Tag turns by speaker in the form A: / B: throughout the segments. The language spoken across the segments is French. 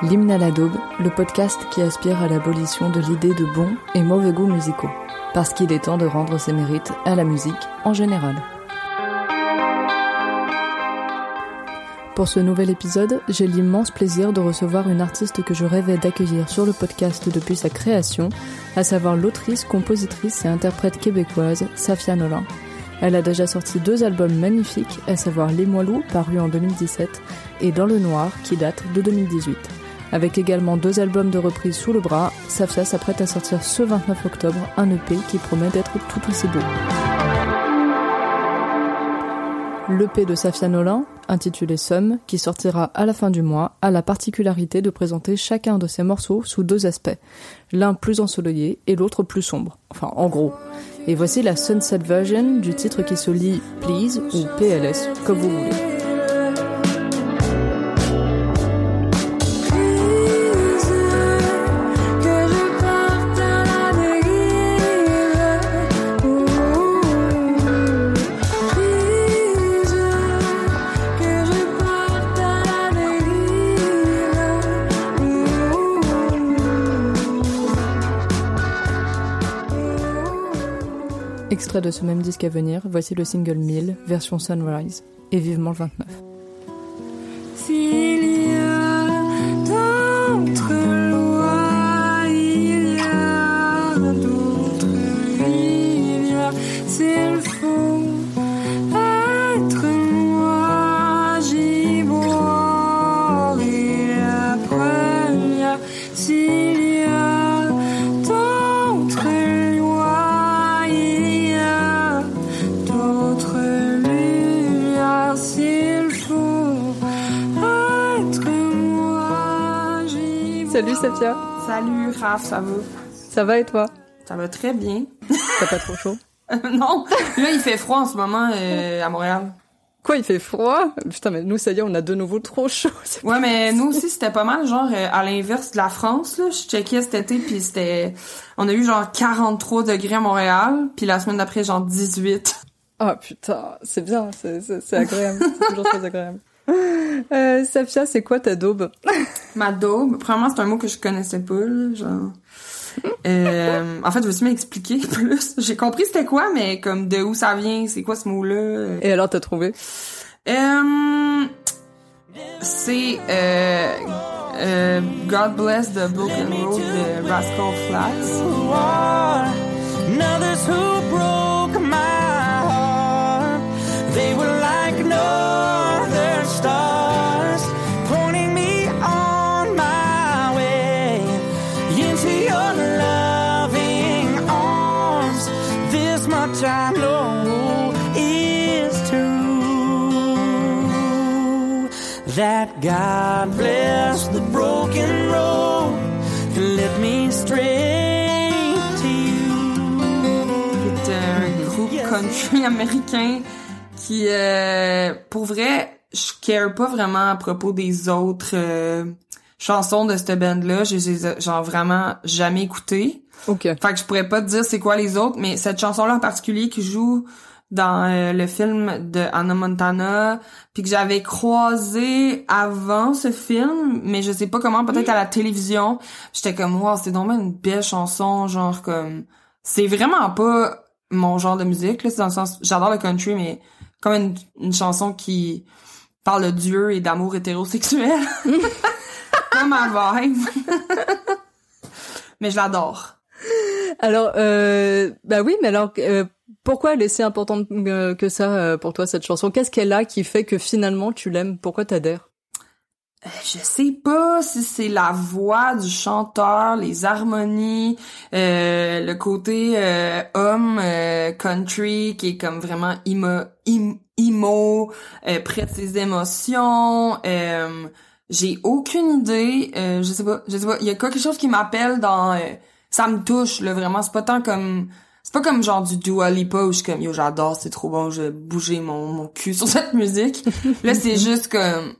A: L'hymne à la daube, le podcast qui aspire à l'abolition de l'idée de bons et mauvais goûts musicaux. Parce qu'il est temps de rendre ses mérites à la musique en général. Pour ce nouvel épisode, j'ai l'immense plaisir de recevoir une artiste que je rêvais d'accueillir sur le podcast depuis sa création, à savoir l'autrice, compositrice et interprète québécoise Safia Nolin. Elle a déjà sorti deux albums magnifiques, à savoir Les Moilous, paru en 2017, et Dans le Noir, qui date de 2018. Avec également deux albums de reprise sous le bras, Safia s'apprête à sortir ce 29 octobre un EP qui promet d'être tout aussi beau. L'EP de Safia Nolin, intitulé Somme, qui sortira à la fin du mois, a la particularité de présenter chacun de ses morceaux sous deux aspects, l'un plus ensoleillé et l'autre plus sombre, enfin en gros. Et voici la Sunset Version du titre qui se lit Please ou PLS, comme vous voulez. Extrait de ce même disque à venir, voici le single 1000, version Sunrise, et vivement le 29.
B: J'y
A: Salut
B: Raph, ça va?
A: ça va et toi?
B: Ça va très bien.
A: T'as pas trop chaud?
B: Non, là il fait froid en ce moment euh, à Montréal.
A: Quoi, il fait froid? Putain, mais nous, ça y est, on a de nouveau trop chaud.
B: Ouais, mais nous aussi c'était pas mal, genre euh, à l'inverse de la France. Là, je checkais cet été puis c'était, on a eu genre 43 degrés à Montréal, puis la semaine d'après genre 18.
A: Ah putain, c'est bien, c'est agréable, c'est toujours très agréable. Euh, Safia, c'est quoi ta daube?
B: Ma daube, premièrement c'est un mot que je connaissais pas, là, genre. Euh, en fait, je me suis mis à expliquer plus? J'ai compris c'était quoi, mais comme de où ça vient, c'est quoi ce mot-là?
A: Et alors, t'as trouvé?
B: Euh, c'est euh, euh, God Bless the Broken Road de Rascal Flatts.
C: God bless the broken road and let me straight to you.
B: qui est un groupe country américain qui, euh, pour vrai, je care pas vraiment à propos des autres euh, chansons de cette band-là. Je les ai genre vraiment jamais écoutées.
A: Ok.
B: Fait que je pourrais pas te dire c'est quoi les autres, mais cette chanson-là en particulier qui joue dans euh, le film de Anna Montana, puis que j'avais croisé avant ce film, mais je sais pas comment, peut-être à la télévision. J'étais comme wow, c'est vraiment une belle chanson, genre comme c'est vraiment pas mon genre de musique là, c'est dans le sens j'adore le country mais comme une, une chanson qui parle de Dieu et d'amour hétérosexuel. pas ma vibe. mais je l'adore.
A: Alors, euh, bah oui, mais alors, euh, pourquoi elle est si importante euh, que ça euh, pour toi cette chanson? Qu'est-ce qu'elle a qui fait que finalement tu l'aimes? Pourquoi t'adhères?
B: Euh, je sais pas si c'est la voix du chanteur, les harmonies, le côté homme country qui est comme vraiment emo, im- près de ses émotions. j'ai aucune idée. je sais pas. Je sais pas. Il y a quelque chose qui m'appelle dans. ça me touche là vraiment. C'est pas tant comme. C'est pas comme genre du Dua Lipa où je suis comme yo j'adore c'est trop bon je vais bouger mon mon cul sur cette musique. là c'est juste comme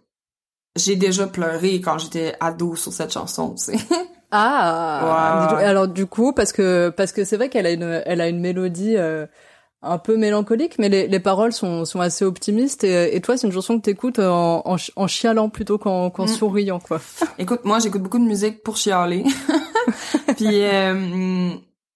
B: j'ai déjà pleuré quand j'étais ado sur cette chanson, tu sais.
A: Ah. Alors du coup, parce que parce que c'est vrai qu'elle a une elle a une mélodie euh, un peu mélancolique, mais les, les paroles sont sont assez optimistes. Et, et toi, c'est une chanson que t'écoutes en, en en chialant plutôt qu'en qu'en
B: Mm.
A: souriant, quoi.
B: Écoute, moi j'écoute beaucoup de musique pour chialer. Puis euh,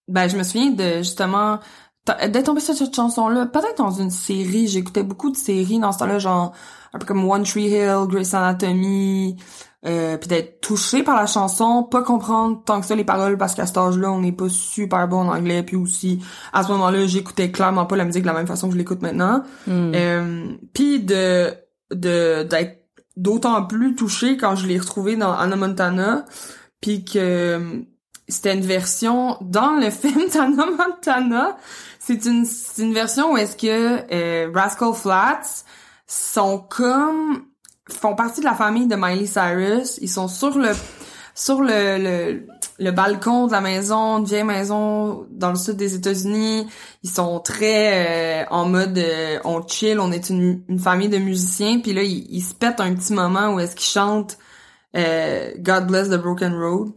B: ben je me souviens de justement d'être tombée sur cette chanson-là, peut-être dans une série. J'écoutais beaucoup de séries dans ce temps-là, genre un peu comme One Tree Hill, Grey's Anatomy. Euh, puis d'être touché par la chanson, pas comprendre tant que ça les paroles parce qu'à cet âge-là, on n'est pas super bon en anglais. Puis aussi, à ce moment-là, j'écoutais clairement pas la musique de la même façon que je l'écoute maintenant.
A: Hmm.
B: Euh, puis de de d'être d'autant plus touché quand je l'ai retrouvé dans Anna Montana, puis que c'était une version dans le film d'Anna Montana. C'est une une version où est-ce que euh, Rascal Flats sont comme font partie de la famille de Miley Cyrus. Ils sont sur le sur le, le le balcon de la maison, une vieille maison dans le sud des États-Unis. Ils sont très euh, en mode euh, on chill, on est une, une famille de musiciens. Puis là, ils, ils se pètent un petit moment où est-ce qu'ils chantent euh, God Bless the Broken Road.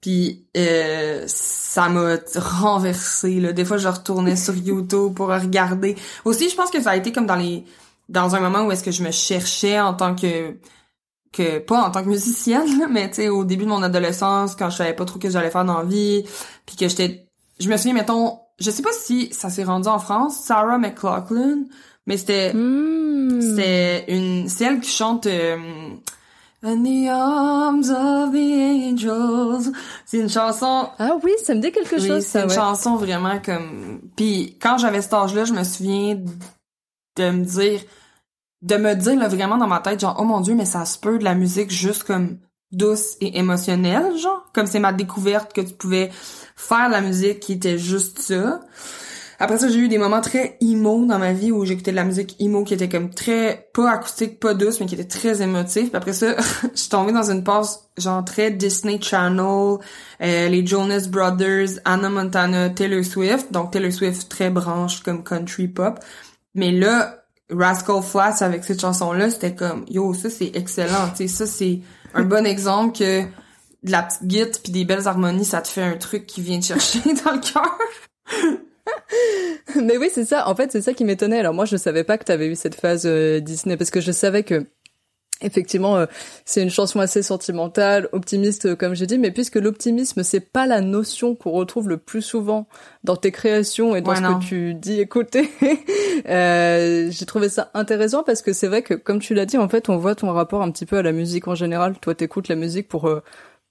B: Puis euh, ça m'a renversé. Là. Des fois, je retournais sur YouTube pour regarder. Aussi, je pense que ça a été comme dans les dans un moment où est-ce que je me cherchais en tant que que pas en tant que musicienne, là, mais tu sais au début de mon adolescence quand je savais pas trop que j'allais faire dans la vie, puis que j'étais je me souviens mettons, je sais pas si ça s'est rendu en France, Sarah McLachlan, mais c'était
A: Hmm.
B: c'est une c'est elle qui chante euh, In the arms of the angels. C'est une chanson
A: Ah oui, ça me dit quelque
B: oui,
A: chose,
B: c'est une
A: ouais.
B: chanson vraiment comme. Puis quand j'avais cet âge-là, je me souviens de me dire, de me dire là, vraiment dans ma tête, genre oh mon dieu, mais ça se peut de la musique juste comme douce et émotionnelle, genre comme c'est ma découverte que tu pouvais faire de la musique qui était juste ça. Après ça, j'ai eu des moments très emo dans ma vie où j'écoutais de la musique emo qui était comme très pas acoustique, pas douce, mais qui était très émotive. Puis après ça, je suis tombée dans une passe genre très Disney Channel, euh, les Jonas Brothers, Anna Montana, Taylor Swift. Donc Taylor Swift très branche comme country pop. Mais là, Rascal Flats avec cette chanson-là, c'était comme yo, ça c'est excellent. Tu sais, ça c'est un bon exemple que de la petite guitare puis des belles harmonies, ça te fait un truc qui vient te chercher dans le cœur.
A: Mais oui, c'est ça. En fait, c'est ça qui m'étonnait. Alors moi, je savais pas que tu avais eu cette phase euh, Disney parce que je savais que effectivement euh, c'est une chanson assez sentimentale, optimiste euh, comme j'ai dit, mais puisque l'optimisme c'est pas la notion qu'on retrouve le plus souvent dans tes créations et dans
B: Ouais,
A: ce
B: non.
A: que tu dis écouter, euh, j'ai trouvé ça intéressant parce que c'est vrai que comme tu l'as dit en fait, on voit ton rapport un petit peu à la musique en général. Toi, t'écoutes la musique pour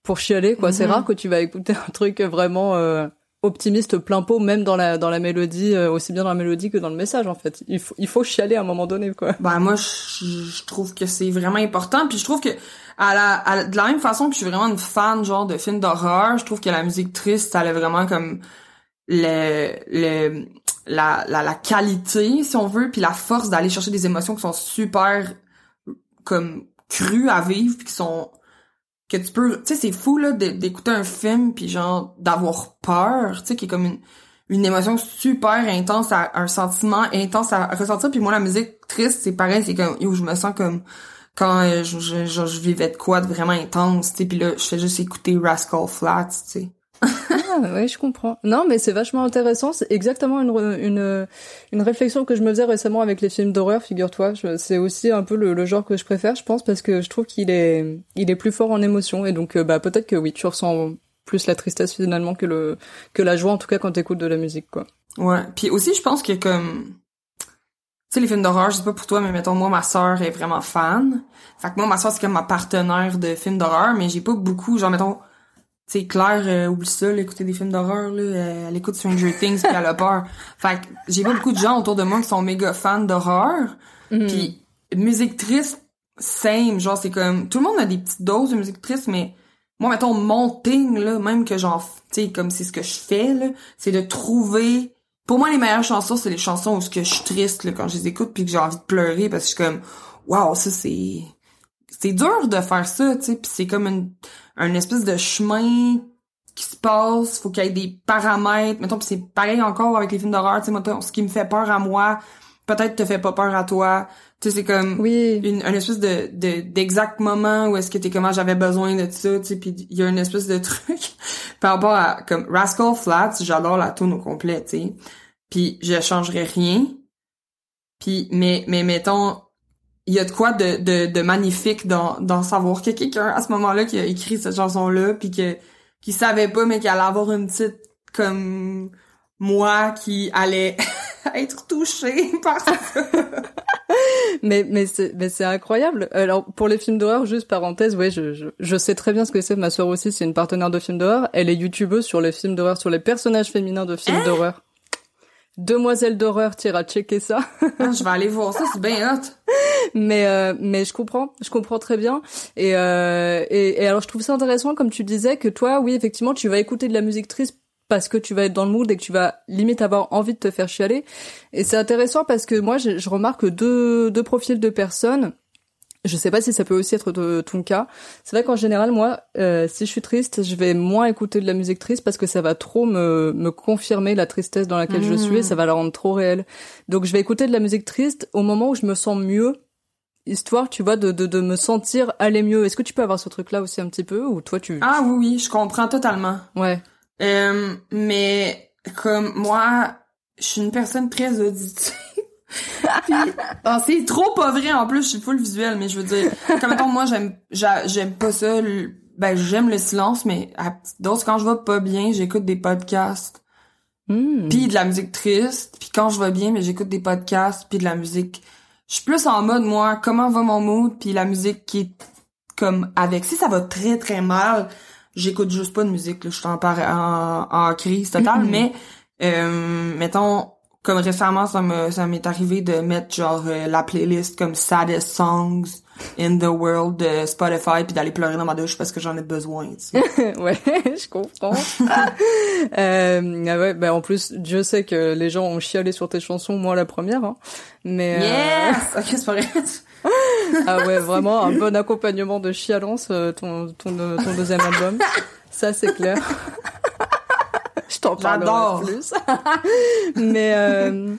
A: pour chialer quoi. C'est
B: Mhm.
A: rare que tu vas écouter un truc vraiment euh, optimiste plein pot même dans la dans la mélodie euh, aussi bien dans la mélodie que dans le message en fait. Il faut il faut chialer à un moment donné quoi.
B: Ben moi je, trouve que c'est vraiment important. Puis je trouve que à la, à de la même façon que je suis vraiment une fan genre de films d'horreur, je trouve que la musique triste ça a vraiment comme le le la, la la qualité si on veut puis la force d'aller chercher des émotions qui sont super comme crues à vivre puis qui sont que tu peux tu sais c'est fou là d'écouter un film puis genre d'avoir peur tu sais qui est comme une une émotion super intense à, un sentiment intense à ressentir. Puis moi la musique triste c'est pareil c'est comme yo je me sens comme quand euh, je, je, je, je vivais de quoi de vraiment intense tu sais. Puis là je fais juste écouter Rascal Flats tu sais
A: ah ouais je comprends. Non mais c'est vachement intéressant. C'est exactement une une une réflexion que je me faisais récemment avec les films d'horreur figure-toi. C'est aussi un peu le, genre que je préfère je pense parce que je trouve qu'il est il est plus fort en émotion. Et donc euh, bah peut-être que oui tu ressens plus la tristesse finalement que le que la joie en tout cas quand t'écoutes de la musique quoi.
B: Ouais. Puis aussi je pense que comme tu sais les films d'horreur je sais pas pour toi mais mettons moi ma sœur est vraiment fan. Fait que moi ma sœur c'est comme ma partenaire de films d'horreur mais j'ai pas beaucoup genre mettons sais Claire euh, oublie ça là, écouter des films d'horreur là euh, elle écoute Stranger Things puis elle a peur fait que j'ai pas beaucoup de gens autour de moi qui sont méga fans d'horreur
A: Mhm.
B: puis musique triste same, genre c'est comme tout le monde a des petites doses de musique triste mais moi mettons mon thing là, même que genre tu sais comme c'est ce que je fais là, c'est de trouver pour moi les meilleures chansons c'est les chansons où ce que je suis triste là, quand je les écoute puis que j'ai envie de pleurer parce que je suis comme waouh, ça c'est c'est dur de faire ça, tu sais, puis c'est comme une un espèce de chemin qui se passe, faut qu'il y ait des paramètres. Mettons, pis c'est pareil encore avec les films d'horreur, tu sais, ce qui me fait peur à moi, peut-être te fait pas peur à toi. Tu sais, c'est comme
A: Oui.
B: une, un espèce de, de d'exact moment où est-ce que t'es comment j'avais besoin de ça, tu sais, puis il y a une espèce de truc par rapport à comme Rascal Flats, j'adore la tune au complet, tu sais. Puis je changerais rien. Puis mais mais mettons il y a de quoi de, de, de magnifique dans, dans savoir que quelqu'un à ce moment-là qui a écrit cette chanson-là puis que qui savait pas mais qui allait avoir une petite comme moi qui allait être touchée par ça.
A: Mais mais c'est mais c'est incroyable. Alors pour les films d'horreur, juste parenthèse, ouais, je, je je sais très bien ce que c'est. Ma sœur aussi, c'est une partenaire de films d'horreur. Elle est youtubeuse sur les films d'horreur, sur les personnages féminins de films d'horreur. Demoiselle d'horreur, t'iras checker ça.
B: Ah, je vais aller voir ça, c'est bien hot.
A: mais euh, mais je comprends, je comprends très bien. Et, euh, et et alors je trouve ça intéressant comme tu disais que toi, oui effectivement, tu vas écouter de la musique triste parce que tu vas être dans le mood et que tu vas limite avoir envie de te faire chialer. Et c'est intéressant parce que moi, je, je remarque deux, deux profils de personnes. Je sais pas si ça peut aussi être de ton cas. C'est vrai qu'en général, moi, euh, si je suis triste, je vais moins écouter de la musique triste parce que ça va trop me, me confirmer la tristesse dans laquelle je suis et ça va la rendre trop réelle. Donc je vais écouter de la musique triste au moment où je me sens mieux, histoire, tu vois, de, de, de me sentir aller mieux. Est-ce que tu peux avoir ce truc-là aussi un petit peu ou toi tu...
B: Ah oui, oui, je comprends totalement.
A: Ouais.
B: Euh, mais comme moi, je suis une personne très auditive. Ah, c'est trop pas vrai en plus, je suis full visuel, mais je veux dire, comme mettons, moi j'aime j'a- j'aime pas ça, ben j'aime le silence, mais à petite dose, quand je vais pas bien, j'écoute des podcasts,
A: Hmm.
B: puis de la musique triste, puis quand je vais bien, mais j'écoute des podcasts, puis de la musique. Je suis plus en mode moi, comment va mon mood, puis la musique qui est comme avec. Si ça va très très mal, j'écoute juste pas de musique, là, je suis en, en, en crise totale, mais euh, mettons comme récemment ça me ça m'est arrivé de mettre genre euh, la playlist comme saddest songs in the world de Spotify puis d'aller pleurer dans ma douche parce que j'en ai besoin tu sais.
A: ouais, je comprends. euh, ah ouais, bah en plus, Dieu sait que les gens ont chialé sur tes chansons, moi la première. Hein. Mais euh,
B: yes ok c'est vrai
A: ah ouais, vraiment un bon accompagnement de chialance, euh, ton ton euh, ton deuxième album. Ça c'est clair. Je t'en
B: J'adore.
A: plus. Mais euh,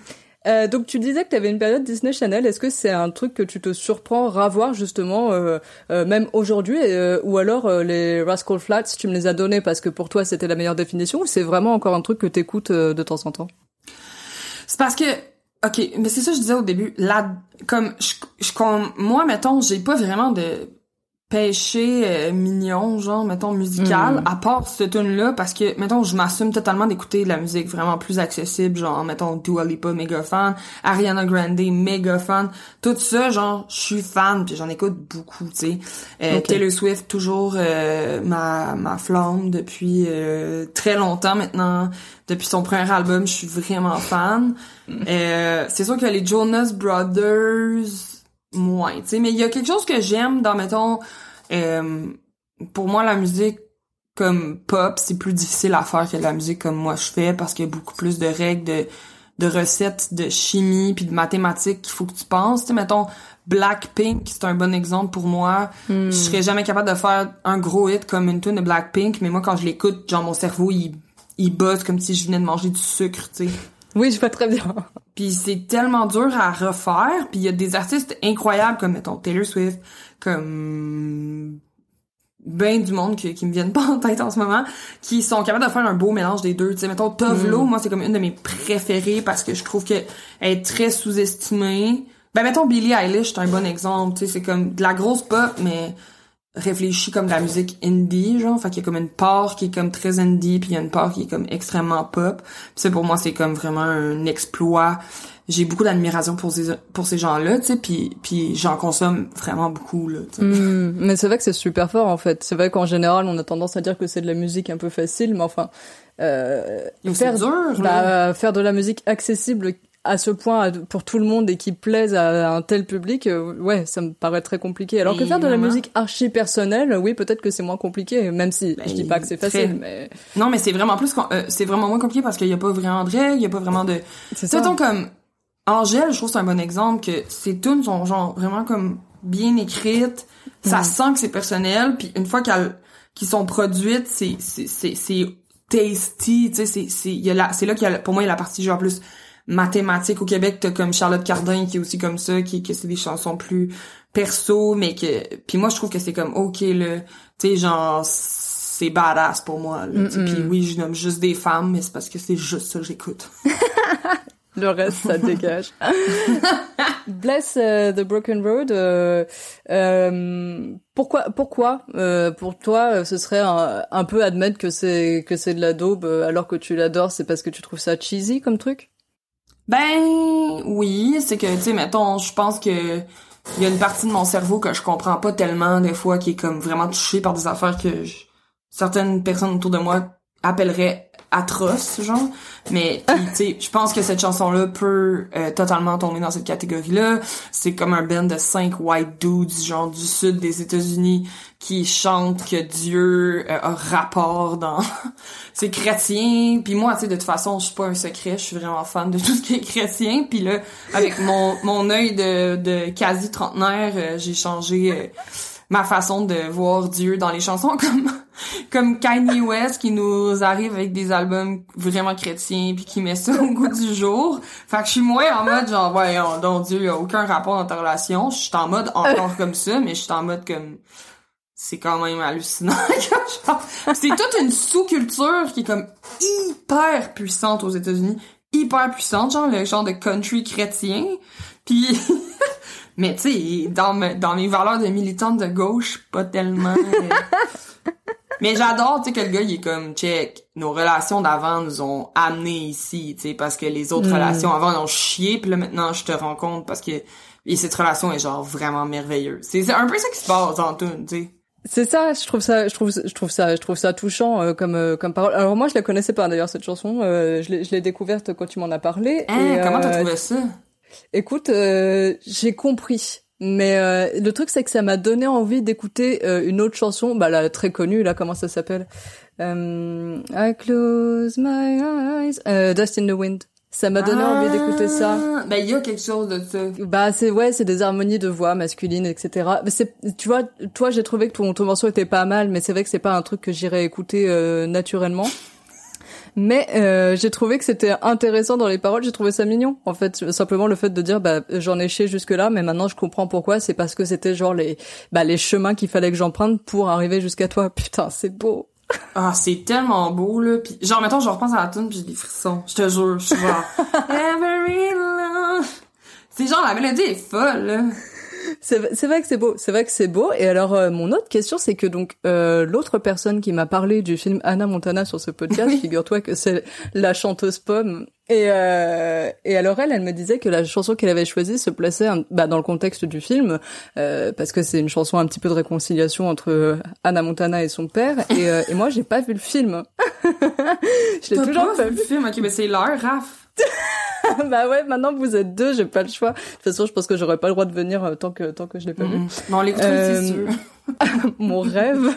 A: euh, donc tu disais que tu avais une période Disney Channel. Est-ce que c'est un truc que tu te surprends à voir justement, euh, euh, même aujourd'hui, euh, ou alors euh, les Rascal Flats, tu me les as donnés parce que pour toi c'était la meilleure définition, ou c'est vraiment encore un truc que t'écoutes euh, de temps en temps?
B: C'est parce que OK, mais c'est ça que je disais au début, là comme je, je comme moi mettons, j'ai pas vraiment de péché euh, mignon genre mettons musical à part cette tune là parce que mettons je m'assume totalement d'écouter de la musique vraiment plus accessible genre mettons Dua Lipa méga fan, Ariana Grande méga fan, tout ça genre je suis fan puis j'en écoute beaucoup, tu sais. Euh. Taylor Swift toujours euh, ma ma flamme depuis euh, très longtemps maintenant. Depuis son premier album, je suis vraiment fan. Euh, c'est sûr que les Jonas Brothers moins, tu sais, mais il y a quelque chose que j'aime dans mettons euh, pour moi la musique comme pop, c'est plus difficile à faire que la musique comme moi je fais parce qu'il y a beaucoup plus de règles de de recettes de chimie puis de mathématiques qu'il faut que tu penses, tu sais mettons Blackpink, c'est un bon exemple pour moi. Je serais jamais capable de faire un gros hit comme une tune de Blackpink, mais moi quand je l'écoute, genre mon cerveau il il buzz comme si je venais de manger du sucre, tu sais.
A: Oui, je vois très bien.
B: Puis c'est tellement dur à refaire. Puis il y a des artistes incroyables comme, mettons, Taylor Swift, comme ben du monde qui, qui me viennent pas en tête en ce moment, qui sont capables de faire un beau mélange des deux. Tu sais, mettons, Tovlo, moi, c'est comme une de mes préférées parce que je trouve qu'elle est très sous-estimée. Ben, mettons, Billie Eilish, c'est un bon exemple. Tu sais, c'est comme de la grosse pop, mais réfléchi comme de la musique indie, genre. Fait qu'il y a comme une part qui est comme très indie, puis il y a une part qui est comme extrêmement pop. Puis ça, pour moi, c'est comme vraiment un exploit. J'ai beaucoup d'admiration pour ces, pour ces gens-là, tu sais, puis, puis j'en consomme vraiment beaucoup, là, tu sais.
A: Hmm, mais c'est vrai que c'est super fort en fait. C'est vrai qu'en général, on a tendance à dire que c'est de la musique un peu facile, mais enfin, euh,
B: c'est dur,
A: bah, faire de la musique accessible à ce point pour tout le monde et qui plaisent à un tel public, euh, ouais, ça me paraît très compliqué. Alors que faire de la musique archi personnelle, oui, peut-être que c'est moins compliqué, même si
B: Ben,
A: je dis pas que c'est
B: très.
A: facile, mais
B: Non, mais c'est vraiment plus, euh, c'est vraiment moins compliqué parce qu'il y a pas vraiment de règles, il y a pas vraiment de,
A: c'est
B: comme Angèle, je trouve que c'est un bon exemple que ces tunes sont genre vraiment comme bien écrites. Ça
A: Mm.
B: sent que c'est personnel, puis une fois qu'elles qu'ils sont produites, c'est c'est c'est tasty, tu sais, c'est c'est il y a la c'est là qu'il y a pour moi il y a la partie genre plus mathématique au Québec, t'as comme Charlotte Cardin qui est aussi comme ça, qui que c'est des chansons plus perso, mais que puis moi je trouve que c'est comme ok le, tu sais genre c'est badass pour moi. là, sais. Puis oui, je nomme juste des femmes, mais c'est parce que c'est juste ça que j'écoute.
A: Le reste, ça dégage. Bless euh, the Broken Road. euh, euh, pourquoi, pourquoi, euh, pour toi, euh, ce serait un, un peu admettre que c'est que c'est de la daube euh, alors que tu l'adores, c'est parce que tu trouves ça cheesy comme truc?
B: Ben oui, c'est que tu sais mettons, je pense que il y a une partie de mon cerveau que je comprends pas tellement des fois qui est comme vraiment touchée par des affaires que je- certaines personnes autour de moi appelleraient atroces genre. Mais tu sais je pense que cette chanson là peut euh, totalement tomber dans cette catégorie là c'est comme un band de cinq white dudes genre du sud des États-Unis qui chantent que Dieu euh, a rapport dans c'est chrétien. Puis moi tu sais de toute façon je suis pas un secret. Je suis vraiment fan de tout ce qui est chrétien. Puis là avec mon mon œil de de quasi trentenaire euh, j'ai changé euh, ma façon de voir Dieu dans les chansons comme comme Kanye West qui nous arrive avec des albums vraiment chrétiens puis qui met ça au goût du jour. Fait que je suis moins en mode genre voyons donc Dieu y a aucun rapport dans ta relation. Je suis en mode encore comme ça mais je suis en mode comme c'est quand même hallucinant. C'est toute une sous-culture qui est comme hyper puissante aux États-Unis, hyper puissante, genre le genre de country chrétien. Puis mais tu sais, dans, me- dans mes valeurs de militante de gauche, pas tellement. euh. Mais j'adore, tu sais, que le gars, il est comme, check, nos relations d'avant nous ont amenés ici, tu sais, parce que les autres
A: Mm.
B: relations avant ont chié, puis là, maintenant, je te rends compte parce que et cette relation est genre vraiment merveilleuse. C'est c'est un peu ça qui se passe en tout, tu sais.
A: C'est ça, je trouve ça, je trouve, je trouve ça, je trouve ça touchant euh, comme euh, comme parole. Alors moi, je la connaissais pas d'ailleurs cette chanson. euh, je l'ai, je l'ai découverte quand tu m'en as parlé.
B: Hein,
A: et,
B: comment t'as
A: euh,
B: trouvé ça?
A: Écoute, euh, j'ai compris. Mais euh, le truc, c'est que ça m'a donné envie d'écouter euh, une autre chanson, bah là, très connue, là, comment ça s'appelle? Euh, I close my eyes, euh, Dust in the Wind. Ça m'a donné envie d'écouter ça.
B: Ah, Ben, il y a quelque chose de ça.
A: Bah c'est ouais, c'est des harmonies de voix masculines, etc. Mais c'est, tu vois, toi j'ai trouvé que ton, ton morceau était pas mal, mais c'est vrai que c'est pas un truc que j'irais écouter euh, naturellement. Mais euh, j'ai trouvé que c'était intéressant dans les paroles, j'ai trouvé ça mignon. En fait, simplement le fait de dire bah j'en ai chié jusque là, mais maintenant je comprends pourquoi. C'est parce que c'était genre les bah les chemins qu'il fallait que j'emprunte pour arriver jusqu'à toi. Putain, c'est beau.
B: Ah, c'est tellement beau, là. Puis, genre, mettons, je repense à la tune puis j'ai des frissons. Je te jure, je suis genre... Every love... C'est genre, la mélodie est folle, là.
A: C'est vrai que c'est beau, c'est vrai que c'est beau. Et alors, euh, mon autre question, c'est que donc euh, l'autre personne qui m'a parlé du film Anna Montana sur ce podcast,
B: Oui.
A: figure-toi que c'est la chanteuse pomme. Et euh, et alors elle, elle me disait que la chanson qu'elle avait choisie se plaçait bah, dans le contexte du film, euh, parce que c'est une chanson un petit peu de réconciliation entre euh, Anna Montana et son père. Et, euh, et moi, j'ai pas vu le film. Je l'ai toujours
B: pas
A: pas
B: vu le film? Ok, ben c'est l'heure, Raph.
A: bah ouais, maintenant vous êtes deux, j'ai pas le choix. De toute façon, je pense que j'aurais pas le droit de venir euh, tant que tant que je l'ai pas vu.
B: Mm. Bon, on l'écoutera
A: Euh,
B: c'est sûr.
A: mon rêve.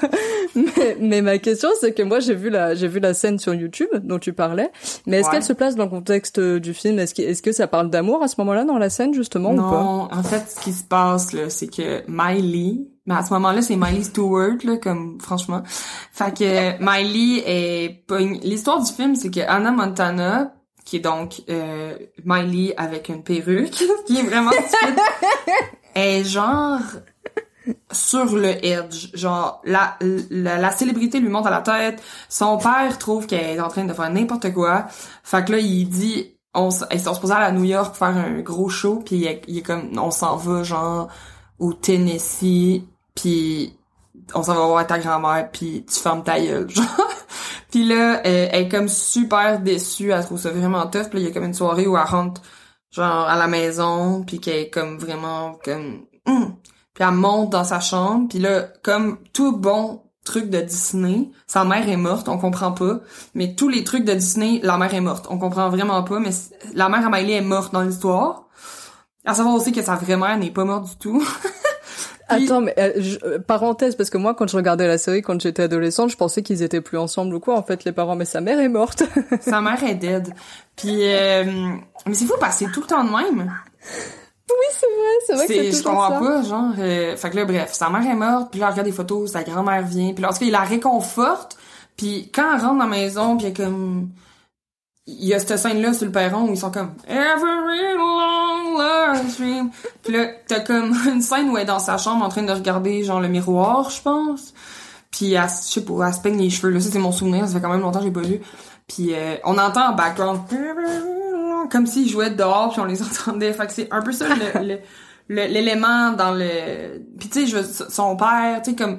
A: mais, mais ma question, c'est que moi, j'ai vu la, j'ai vu la scène sur YouTube dont tu parlais. Mais est-ce
B: Ouais.
A: qu'elle se place dans le contexte euh, du film? Est-ce que, est-ce que ça parle d'amour à ce moment-là dans la scène justement ou pas?
B: Non, en fait, ce qui se passe, là, c'est que Miley... Mais à ce moment-là, c'est Miley Stewart, là, comme, franchement. Fait que Miley est... L'histoire du film, c'est que Anna Montana, qui est donc euh, Miley avec une perruque, qui est vraiment stupide, est genre sur le edge. Genre, la, la, célébrité lui monte à la tête. Son père trouve qu'elle est en train de faire n'importe quoi. Fait que là, il dit, on, ils sont supposés aller à New York pour faire un gros show, puis il est, comme, on s'en va, genre, au Tennessee, puis on s'en va voir ta grand-mère, puis tu fermes ta gueule, genre. puis là, elle, est comme super déçue, elle trouve ça vraiment tough, puis il y a comme une soirée où elle rentre, genre, à la maison, puis qu'elle est comme vraiment, comme... hum. Puis elle monte dans sa chambre, puis là, comme tout bon trucs de Disney, sa mère est morte, on comprend pas. Mais tous les trucs de Disney, la mère est morte, on comprend vraiment pas. Mais la mère à Miley est morte dans l'histoire. À savoir aussi que sa vraie mère n'est pas morte du tout. Puis-
A: Attends, mais euh, je- euh, parenthèse, parce que moi, quand je regardais la série quand j'étais adolescente, je pensais qu'ils étaient plus ensemble ou quoi, en fait, les parents. Mais sa mère est morte.
B: sa mère est dead. Puis, euh, mais c'est fou parce que c'est tout le temps de même.
A: Oui, c'est vrai, c'est vrai que c'est
B: je
A: tout
B: comprends
A: ça.
B: pas, genre. euh, fait que là, bref, sa mère est morte, puis là, elle regarde des photos, sa grand-mère vient, puis lorsqu'il la réconforte, puis quand elle rentre dans la maison, puis elle est comme... Il y a cette scène-là sur le perron où ils sont comme Every long love stream. Puis là, t'as comme une scène où elle est dans sa chambre en train de regarder genre le miroir, je pense. Puis elle, je sais pas, elle se peigne les cheveux. Là, ça c'est mon souvenir, ça fait quand même longtemps que j'ai pas vu. Puis euh, on entend en background comme s'ils jouaient dehors puis on les entendait. Fait que c'est un peu ça le- l'élément dans le puis tu sais je veux- son père tu sais comme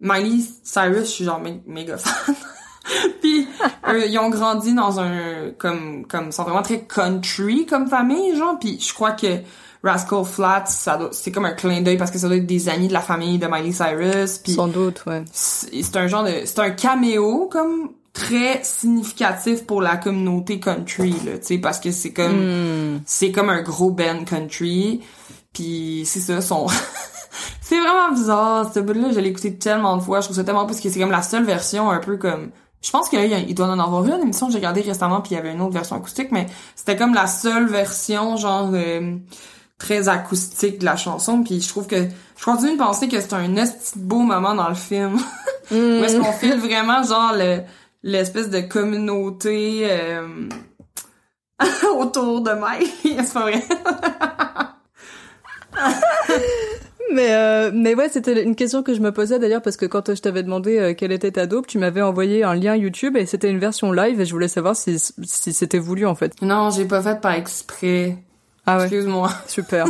B: Miley Cyrus je suis genre mé- méga fan puis eux, ils ont grandi dans un comme comme sont vraiment très country comme famille genre puis je crois que Rascal Flatts ça doit- c'est comme un clin d'œil parce que ça doit être des amis de la famille de Miley Cyrus puis
A: Sans doute, ouais.
B: c'est c'est un genre de c'est un caméo comme très significatif pour la communauté country là tu sais parce que c'est comme
A: Hmm.
B: c'est comme un gros band country. Puis c'est ça son c'est vraiment bizarre ce bout là je l'ai écouté tellement de fois je trouve ça tellement parce que c'est comme la seule version un peu comme je pense qu'il il doit en avoir une émission que j'ai regardé récemment puis il y avait une autre version acoustique mais c'était comme la seule version genre euh, très acoustique de la chanson puis je trouve que je continue de penser que c'est un esti beau moment dans le film. Où est-ce qu'on file vraiment genre le l'espèce de communauté euh, autour de Mike c'est pas vrai
A: Mais euh, mais ouais, c'était une question que je me posais d'ailleurs parce que quand je t'avais demandé euh, quelle était ta dope, tu m'avais envoyé un lien YouTube et c'était une version live et je voulais savoir si si c'était voulu en fait.
B: non j'ai pas fait par exprès
A: Ah ouais,
B: excuse-moi
A: super.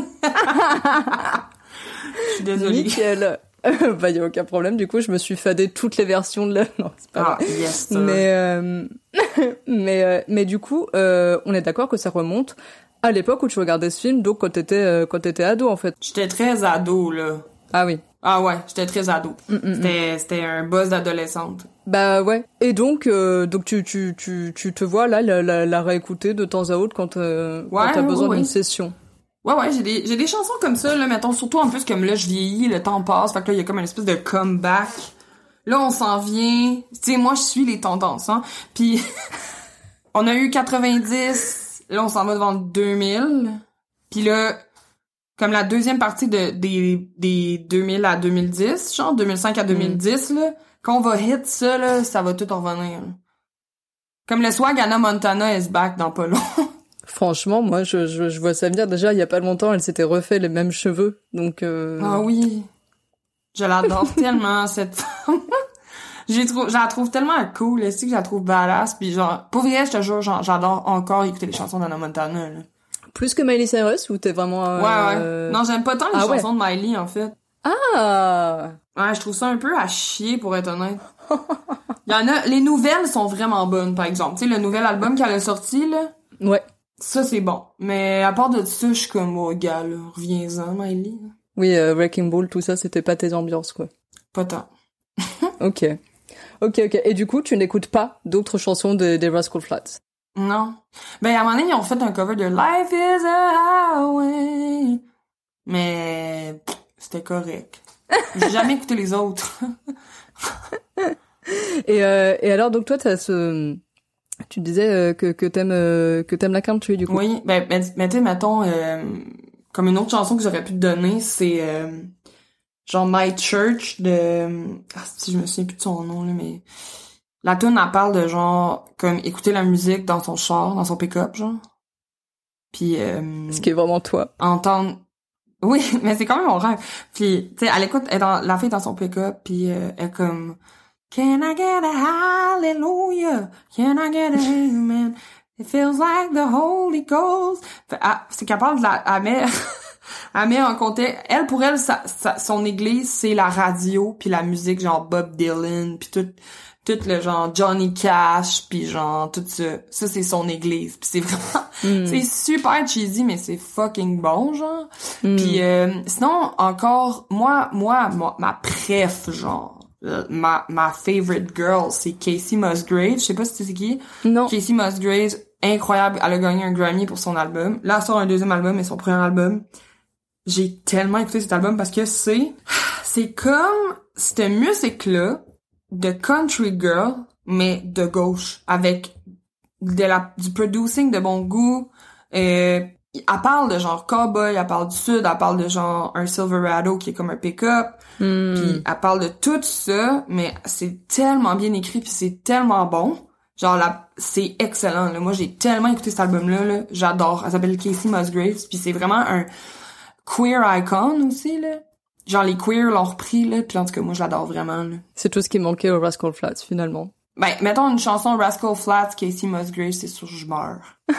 B: je suis désolée
A: Nickel. bah y a aucun problème. Du coup, je me suis fadé toutes les versions de la. Non, c'est pas
B: ah
A: vrai.
B: yes.
A: Mais euh, mais euh, mais du coup, euh, on est d'accord que ça remonte à l'époque où tu regardais ce film, donc quand t'étais quand t'étais ado en fait.
B: j'étais très ado là
A: Ah oui.
B: ah ouais j'étais très ado
A: Mm, mm, mm.
B: c'était c'était un buzz d'adolescente
A: Bah ouais. Et donc euh, donc tu tu tu tu te vois là la, la, la réécouter de temps à autre quand euh, quand
B: Ouais,
A: t'as
B: ouais,
A: besoin d'une session.
B: Ouais, ouais, j'ai des, j'ai des chansons comme ça, là, mettons, surtout en plus, comme là, je vieillis, le temps passe, fait que là, il y a comme une espèce de comeback. Là, on s'en vient, tu sais, moi, je suis les tendances, hein, puis on a eu 90, là, on s'en va devant le 2000, puis là, comme la deuxième partie de, des, des 2000 à 2010, genre 2005 à 2010, là, quand on va hit ça, là, ça va tout revenir. là. Comme le swag Anna Montana is back dans pas long.
A: Franchement, moi je, je je vois ça venir. Déjà il y a pas longtemps, elle s'était refait les mêmes cheveux. Donc euh...
B: Ah oui. Je l'adore tellement, cette femme. J'ai je la trouve tellement cool, est que je la trouve badass, puis genre, pour vrai, je te jure, j'adore encore écouter les chansons d'Anna Montana, là.
A: plus que Miley Cyrus ou t'es vraiment euh,
B: Ouais, ouais. Non, j'aime pas tant les
A: Ah ouais.
B: chansons de Miley, en fait.
A: Ah
B: Ouais, je trouve ça un peu à chier, pour être honnête. Il y en a, les nouvelles sont vraiment bonnes, par exemple. Tu sais, le nouvel album qu'elle a sorti, là,
A: ouais.
B: Ça, c'est bon. Mais à part de ça, je suis comme, oh, gars, là, reviens-en, Miley.
A: Oui, euh, Wrecking Ball, tout ça, c'était pas tes ambiances quoi.
B: Pas tant.
A: Ok. Ok, ok. Et du coup, tu n'écoutes pas d'autres chansons de- des Rascal Flats?
B: Non. Ben, à un moment donné, ils ont fait un cover de Life is a Highway. Mais, c'était correct. J'ai jamais écouté les autres.
A: et, euh, et alors, donc toi, t'as ce... Tu disais euh, que, que t'aimes euh, que t'aimes la country, du coup.
B: Oui, ben, ben, ben tu sais, mettons, euh, comme une autre chanson que j'aurais pu te donner, c'est euh, genre My Church de... Ah, si je me souviens plus de son nom, là, mais... La tune elle parle de genre, comme, écouter la musique dans son char, dans son pick-up, genre. Puis, euh,
A: Ce qui est vraiment toi.
B: entendre oui mais c'est quand même mon rêve puis tu sais elle écoute elle dans la fille dans son pick-up puis euh, elle comme Can I get a hallelujah? Can I get a amen? It feels like the Holy Ghost. Elle- c'est capable de la elle met elle met en contexte elle pour elle sa- sa- son église c'est la radio puis la musique genre Bob Dylan puis tout tout le genre Johnny Cash puis genre tout ça. Ça c'est son église puis c'est vraiment
A: Mm.
B: c'est super cheesy mais c'est fucking bon genre.
A: Mm.
B: puis euh, sinon encore moi moi moi ma préf genre ma, ma favorite girl, c'est Casey Musgrave. Je sais pas si tu sais qui.
A: Non.
B: Casey Musgraves, incroyable. Elle a gagné un Grammy pour son album. Là, elle sort un deuxième album et son premier album. J'ai tellement écouté cet album parce que c'est, c'est comme cette musique-là de country girl, mais de gauche, avec de la, du producing de bon goût. Euh, elle parle de genre cowboy, elle parle du sud, elle parle de genre un Silverado qui est comme un pick-up.
A: Hmm.
B: Puis elle parle de tout ça, mais c'est tellement bien écrit puis c'est tellement bon. Genre là, c'est excellent. Là. Moi, j'ai tellement écouté cet album-là. Là. J'adore. Elle s'appelle Casey Musgraves. Puis c'est vraiment un queer icon aussi. là. Genre les queers l'ont repris. Là. Puis en tout cas, moi, je l'adore vraiment. Là.
A: C'est tout ce qui manquait au Rascal Flats, finalement.
B: Ben, mettons une chanson Rascal Flatts, Casey Musgraves, c'est sûr je meurs.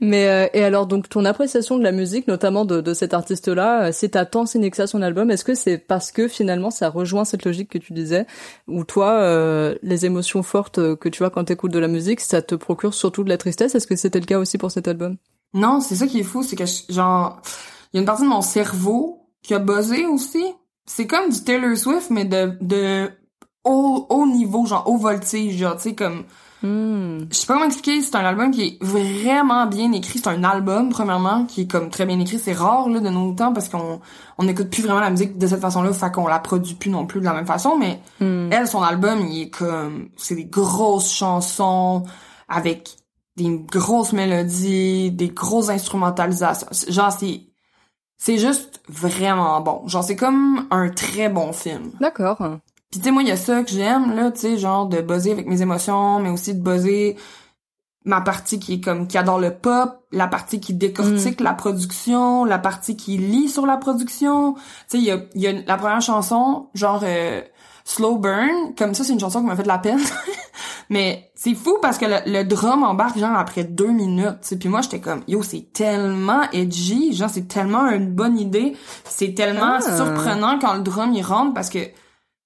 A: Mais euh, et alors donc ton appréciation de la musique, notamment de, de cet artiste-là, euh, c'est à tant ça son album? Est-ce que c'est parce que finalement ça rejoint cette logique que tu disais, où toi euh, les émotions fortes que tu as quand t'écoutes de la musique, ça te procure surtout de la tristesse? Est-ce que c'était le cas aussi pour cet album?
B: Non, c'est ça qui est fou, c'est que je- genre il y a une partie de mon cerveau qui a buzzé aussi. C'est comme du Taylor Swift mais de de haut, haut niveau, genre haut voltige, genre tu sais comme
A: Hmm.
B: je sais pas comment expliquer, c'est un album qui est vraiment bien écrit, c'est un album premièrement qui est comme très bien écrit, c'est rare là de nos temps parce qu'on on n'écoute plus vraiment la musique de cette façon-là, fait qu'on la produit plus non plus de la même façon, mais
A: Hmm.
B: elle son album, il est comme c'est des grosses chansons avec des grosses mélodies, des grosses instrumentalisations. Genre c'est c'est juste vraiment bon. Genre c'est comme un très bon film.
A: D'accord.
B: Puis tu sais moi il y a ça que j'aime là, tu sais genre de buzzer avec mes émotions, mais aussi de buzzer ma partie qui est comme qui adore le pop, la partie qui décortique la production, la partie qui lit sur la production. Tu sais il y a, y a la première chanson genre euh, Slow Burn, comme ça c'est une chanson qui m'a fait de la peine. mais c'est fou parce que le, le drum embarque genre après deux minutes. tu sais. Puis moi j'étais comme yo c'est tellement edgy, genre c'est tellement une bonne idée, c'est tellement
A: Ah.
B: surprenant quand le drum il rentre parce que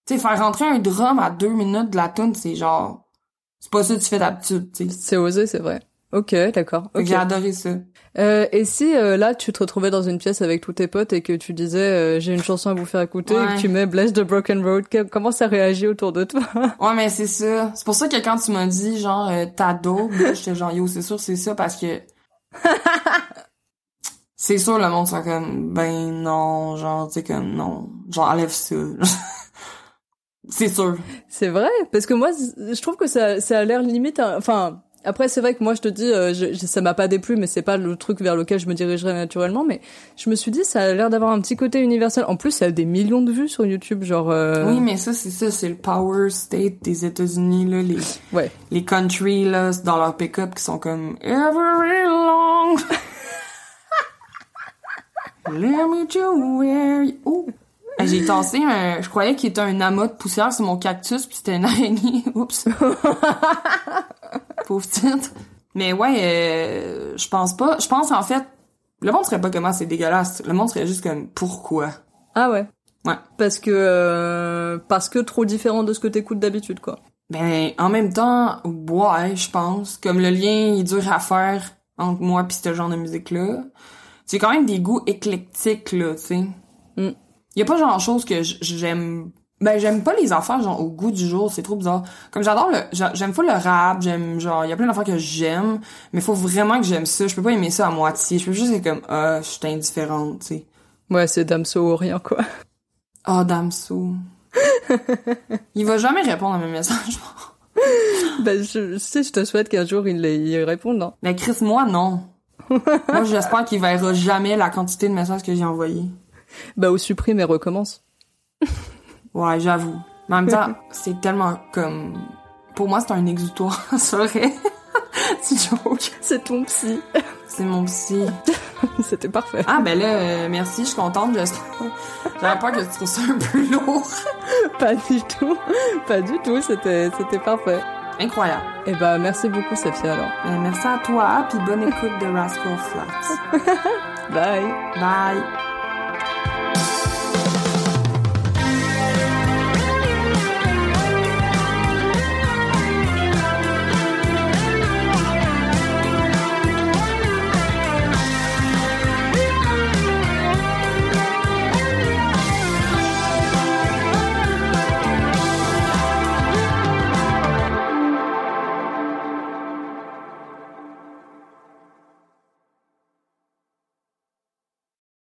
B: tu sais, faire rentrer un drum à deux minutes de la tune, c'est genre... C'est pas ça que tu fais d'habitude, tu sais.
A: C'est osé, c'est vrai. Ok, d'accord.
B: Fait que
A: Ok.
B: J'ai adoré ça.
A: Euh, et si euh, là tu te retrouvais dans une pièce avec tous tes potes et que tu disais euh, j'ai une chanson à vous faire écouter et que tu mets Bless the Broken Road, comment ça réagit autour de toi?
B: Ouais, mais c'est ça. C'est pour ça que quand tu m'as dit, genre, euh, ta daube, j'étais genre, yo, c'est sûr, c'est ça, parce que... c'est sûr, le monde sera comme, ben non, genre, tu sais, comme, non. Genre, enlève ça. c'est sûr.
A: C'est vrai, parce que moi, je trouve que ça, ça a l'air limite. un- Enfin, après, c'est vrai que moi, je te dis, euh, je, je- ça m'a pas déplu, mais c'est pas le truc vers lequel je me dirigerais naturellement. Mais je me suis dit, ça a l'air d'avoir un petit côté universel. En plus, ça a des millions de vues sur YouTube, genre. euh,
B: Oui, mais ça, c'est ça, c'est le power state des États-Unis, là, les...
A: Ouais.
B: les country là dans leur pick-up qui sont comme every long let me do where you... Oh. Ah, J'ai tassé un... Je croyais qu'il était un amas de poussière sur mon cactus, puis c'était une araignée. Oups. Pauvre petite. Mais ouais, euh, je pense pas... Je pense, en fait, le monde serait pas comment c'est dégueulasse. Le monde serait juste comme, pourquoi?
A: Ah ouais.
B: Ouais.
A: Parce que euh, parce que trop différent de ce que t'écoutes d'habitude, quoi.
B: Ben, en même temps, ouais, je pense. Comme le lien est dur à faire entre moi pis ce genre de musique-là. C'est quand même des goûts éclectiques, là, tu sais.
A: Mm.
B: Y a pas genre chose que j'aime... Ben, j'aime pas les affaires, genre, au goût du jour, c'est trop bizarre. Comme j'adore le... j'a- J'aime pas le rap, j'aime, genre, y a plein d'affaires que j'aime, mais faut vraiment que j'aime ça. Je peux pas aimer ça à moitié. Je peux juste être comme, ah, je suis indifférente, tu sais.
A: Ouais, c'est Damso ou rien, quoi.
B: Ah, Damso. Il va jamais répondre à mes messages.
A: ben, je, je sais, je te souhaite qu'un jour il il réponde, hein.
B: Mais Chris, moi, non. moi, j'espère qu'il verra jamais la quantité de messages que j'ai envoyés.
A: Bah, ou supprime et recommence.
B: Ouais, j'avoue. En même temps, c'est tellement comme... Pour moi, c'est un exutoire, c'est vrai. c'est joke.
A: C'est ton psy.
B: C'est mon psy.
A: C'était parfait.
B: Ah, ben là, euh, merci, je suis contente. J'avais peur que tu trouves ça un peu lourd.
A: Pas du tout. Pas du tout, c'était, parfait.
B: Incroyable.
A: Et bah, merci beaucoup, Safia, alors.
B: Euh, merci à toi, puis bonne écoute de Rascal Flats.
A: Bye.
B: Bye.